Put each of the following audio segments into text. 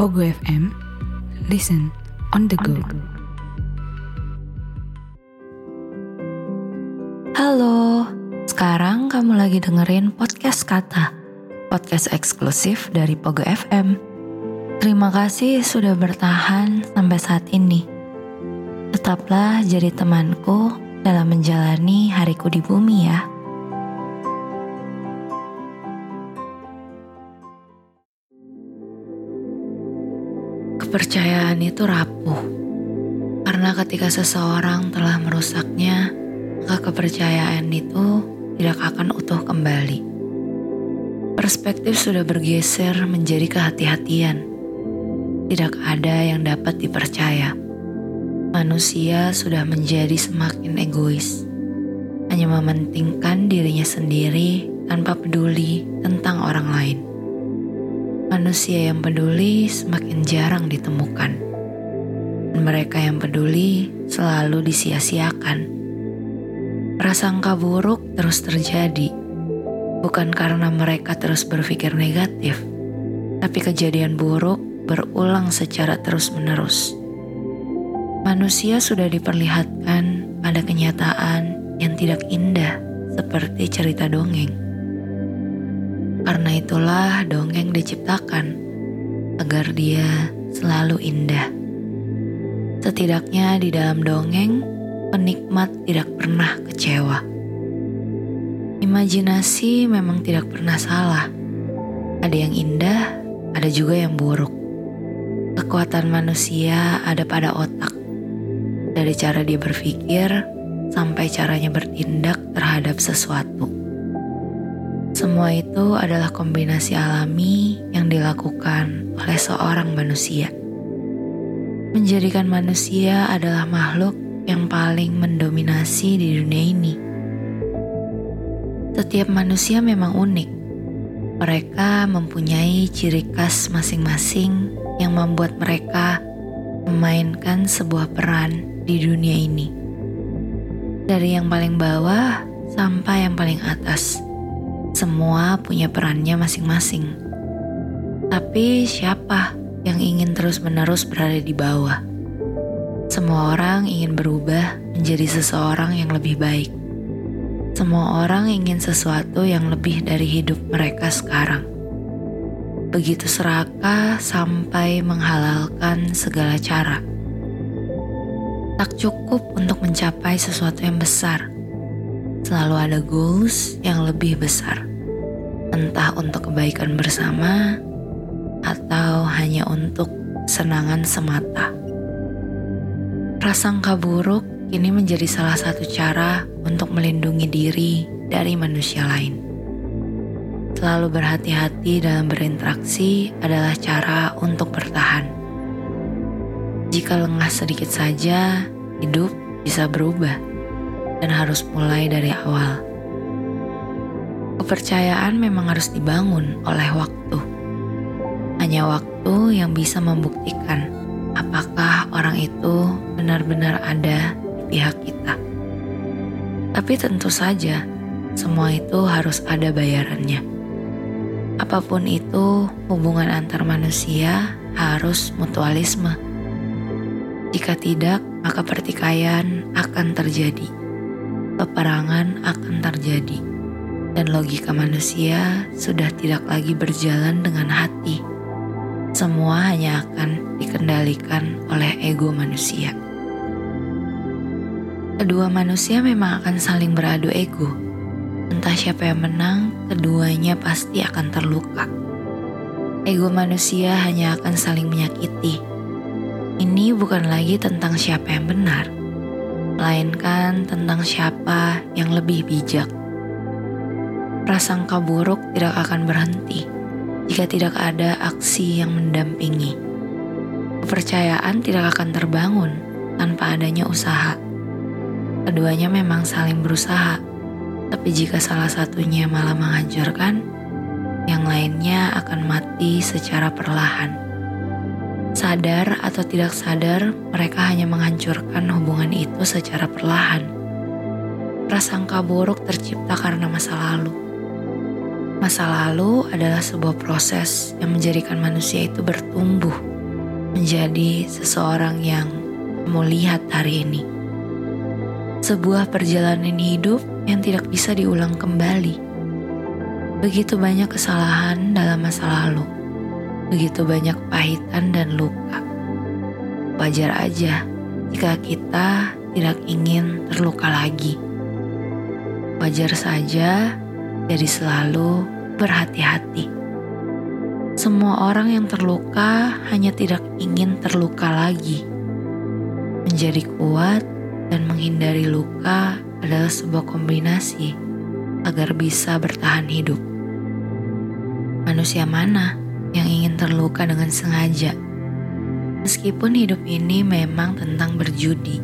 Pogo FM, listen on the go. Halo, sekarang kamu lagi dengerin podcast Kata, podcast eksklusif dari Pogo FM. Terima kasih sudah bertahan sampai saat ini. Tetaplah jadi temanku dalam menjalani hariku di bumi ya. Kepercayaan itu rapuh. Karena ketika seseorang telah merusaknya, maka kepercayaan itu tidak akan utuh kembali. Perspektif sudah bergeser menjadi kehati-hatian. Tidak ada yang dapat dipercaya. Manusia sudah menjadi semakin egois. Hanya mementingkan dirinya sendiri tanpa peduli tentang orang lain manusia yang peduli semakin jarang ditemukan. Mereka yang peduli selalu disia-siakan. Prasangka buruk terus terjadi, bukan karena mereka terus berpikir negatif, tapi kejadian buruk berulang secara terus-menerus. Manusia sudah diperlihatkan pada kenyataan yang tidak indah seperti cerita dongeng karena itulah dongeng diciptakan agar dia selalu indah. Setidaknya di dalam dongeng, penikmat tidak pernah kecewa. Imajinasi memang tidak pernah salah. Ada yang indah, ada juga yang buruk. Kekuatan manusia ada pada otak. Dari cara dia berpikir sampai caranya bertindak terhadap sesuatu. Semua itu adalah kombinasi alami yang dilakukan oleh seorang manusia. Menjadikan manusia adalah makhluk yang paling mendominasi di dunia ini. Setiap manusia memang unik. Mereka mempunyai ciri khas masing-masing yang membuat mereka memainkan sebuah peran di dunia ini. Dari yang paling bawah sampai yang paling atas semua punya perannya masing-masing. Tapi siapa yang ingin terus-menerus berada di bawah? Semua orang ingin berubah menjadi seseorang yang lebih baik. Semua orang ingin sesuatu yang lebih dari hidup mereka sekarang. Begitu serakah sampai menghalalkan segala cara. Tak cukup untuk mencapai sesuatu yang besar. Selalu ada goals yang lebih besar entah untuk kebaikan bersama atau hanya untuk senangan semata. Prasangka buruk kini menjadi salah satu cara untuk melindungi diri dari manusia lain. Selalu berhati-hati dalam berinteraksi adalah cara untuk bertahan. Jika lengah sedikit saja, hidup bisa berubah dan harus mulai dari awal. Kepercayaan memang harus dibangun oleh waktu. Hanya waktu yang bisa membuktikan apakah orang itu benar-benar ada di pihak kita. Tapi tentu saja, semua itu harus ada bayarannya. Apa pun itu, hubungan antar manusia harus mutualisme. Jika tidak, maka pertikaian akan terjadi. Peperangan akan terjadi dan logika manusia sudah tidak lagi berjalan dengan hati. Semua hanya akan dikendalikan oleh ego manusia. Kedua manusia memang akan saling beradu ego. Entah siapa yang menang, keduanya pasti akan terluka. Ego manusia hanya akan saling menyakiti. Ini bukan lagi tentang siapa yang benar, melainkan tentang siapa yang lebih bijak prasangka buruk tidak akan berhenti jika tidak ada aksi yang mendampingi. Kepercayaan tidak akan terbangun tanpa adanya usaha. Keduanya memang saling berusaha, tapi jika salah satunya malah menghancurkan, yang lainnya akan mati secara perlahan. Sadar atau tidak sadar, mereka hanya menghancurkan hubungan itu secara perlahan. Prasangka buruk tercipta karena masa lalu Masa lalu adalah sebuah proses yang menjadikan manusia itu bertumbuh menjadi seseorang yang kamu lihat hari ini. Sebuah perjalanan hidup yang tidak bisa diulang kembali. Begitu banyak kesalahan dalam masa lalu, begitu banyak pahitan dan luka. Wajar aja jika kita tidak ingin terluka lagi. Wajar saja, jadi selalu berhati-hati. Semua orang yang terluka hanya tidak ingin terluka lagi. Menjadi kuat dan menghindari luka adalah sebuah kombinasi agar bisa bertahan hidup. Manusia mana yang ingin terluka dengan sengaja? Meskipun hidup ini memang tentang berjudi,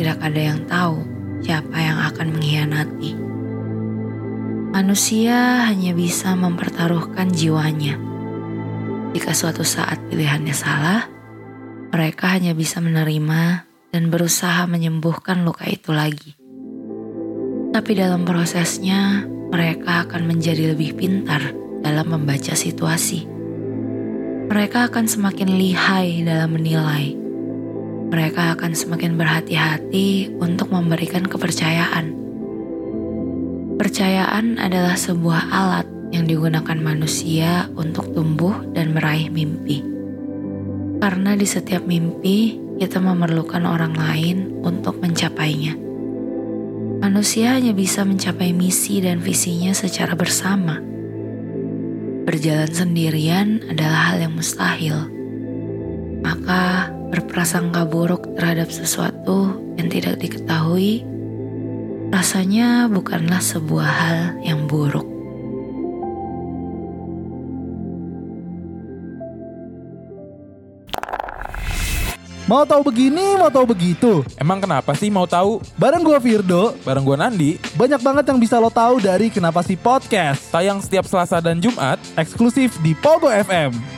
tidak ada yang tahu siapa yang akan mengkhianati. Manusia hanya bisa mempertaruhkan jiwanya. Jika suatu saat pilihannya salah, mereka hanya bisa menerima dan berusaha menyembuhkan luka itu lagi. Tapi dalam prosesnya, mereka akan menjadi lebih pintar dalam membaca situasi. Mereka akan semakin lihai dalam menilai mereka akan semakin berhati-hati untuk memberikan kepercayaan. Percayaan adalah sebuah alat yang digunakan manusia untuk tumbuh dan meraih mimpi. Karena di setiap mimpi, kita memerlukan orang lain untuk mencapainya. Manusia hanya bisa mencapai misi dan visinya secara bersama. Berjalan sendirian adalah hal yang mustahil. Maka, berprasangka buruk terhadap sesuatu yang tidak diketahui, rasanya bukanlah sebuah hal yang buruk. Mau tahu begini, mau tahu begitu. Emang kenapa sih mau tahu? Bareng gua Firdo, Bareng gua Nandi, banyak banget yang bisa lo tahu dari Kenapa sih Podcast. tayang setiap Selasa dan Jumat Eksklusif di Pogo FM.